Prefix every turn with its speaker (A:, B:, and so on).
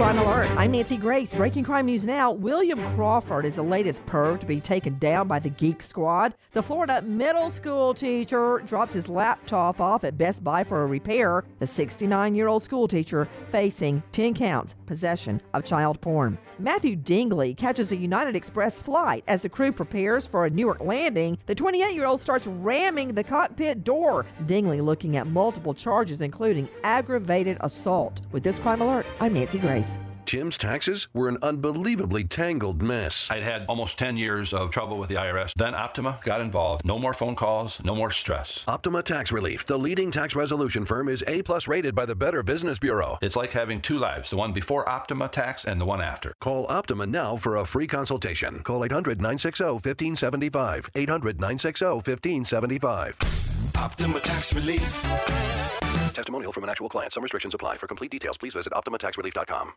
A: Crime Alert. I'm Nancy Grace. Breaking crime news now. William Crawford is the latest perv to be taken down by the Geek Squad. The Florida middle school teacher drops his laptop off at Best Buy for a repair. The 69 year old school teacher facing 10 counts possession of child porn. Matthew Dingley catches a United Express flight as the crew prepares for a Newark landing. The 28 year old starts ramming the cockpit door. Dingley looking at multiple charges, including aggravated assault. With this crime alert, I'm Nancy Grace.
B: Tim's taxes were an unbelievably tangled mess.
C: I'd had almost 10 years of trouble with the IRS. Then Optima got involved. No more phone calls, no more stress.
B: Optima Tax Relief, the leading tax resolution firm, is A plus rated by the Better Business Bureau.
C: It's like having two lives the one before Optima Tax and the one after.
B: Call Optima now for a free consultation. Call 800 960 1575. 800 960 1575.
D: Optima Tax Relief.
B: Testimonial from an actual client. Some restrictions apply. For complete details, please visit OptimaTaxRelief.com.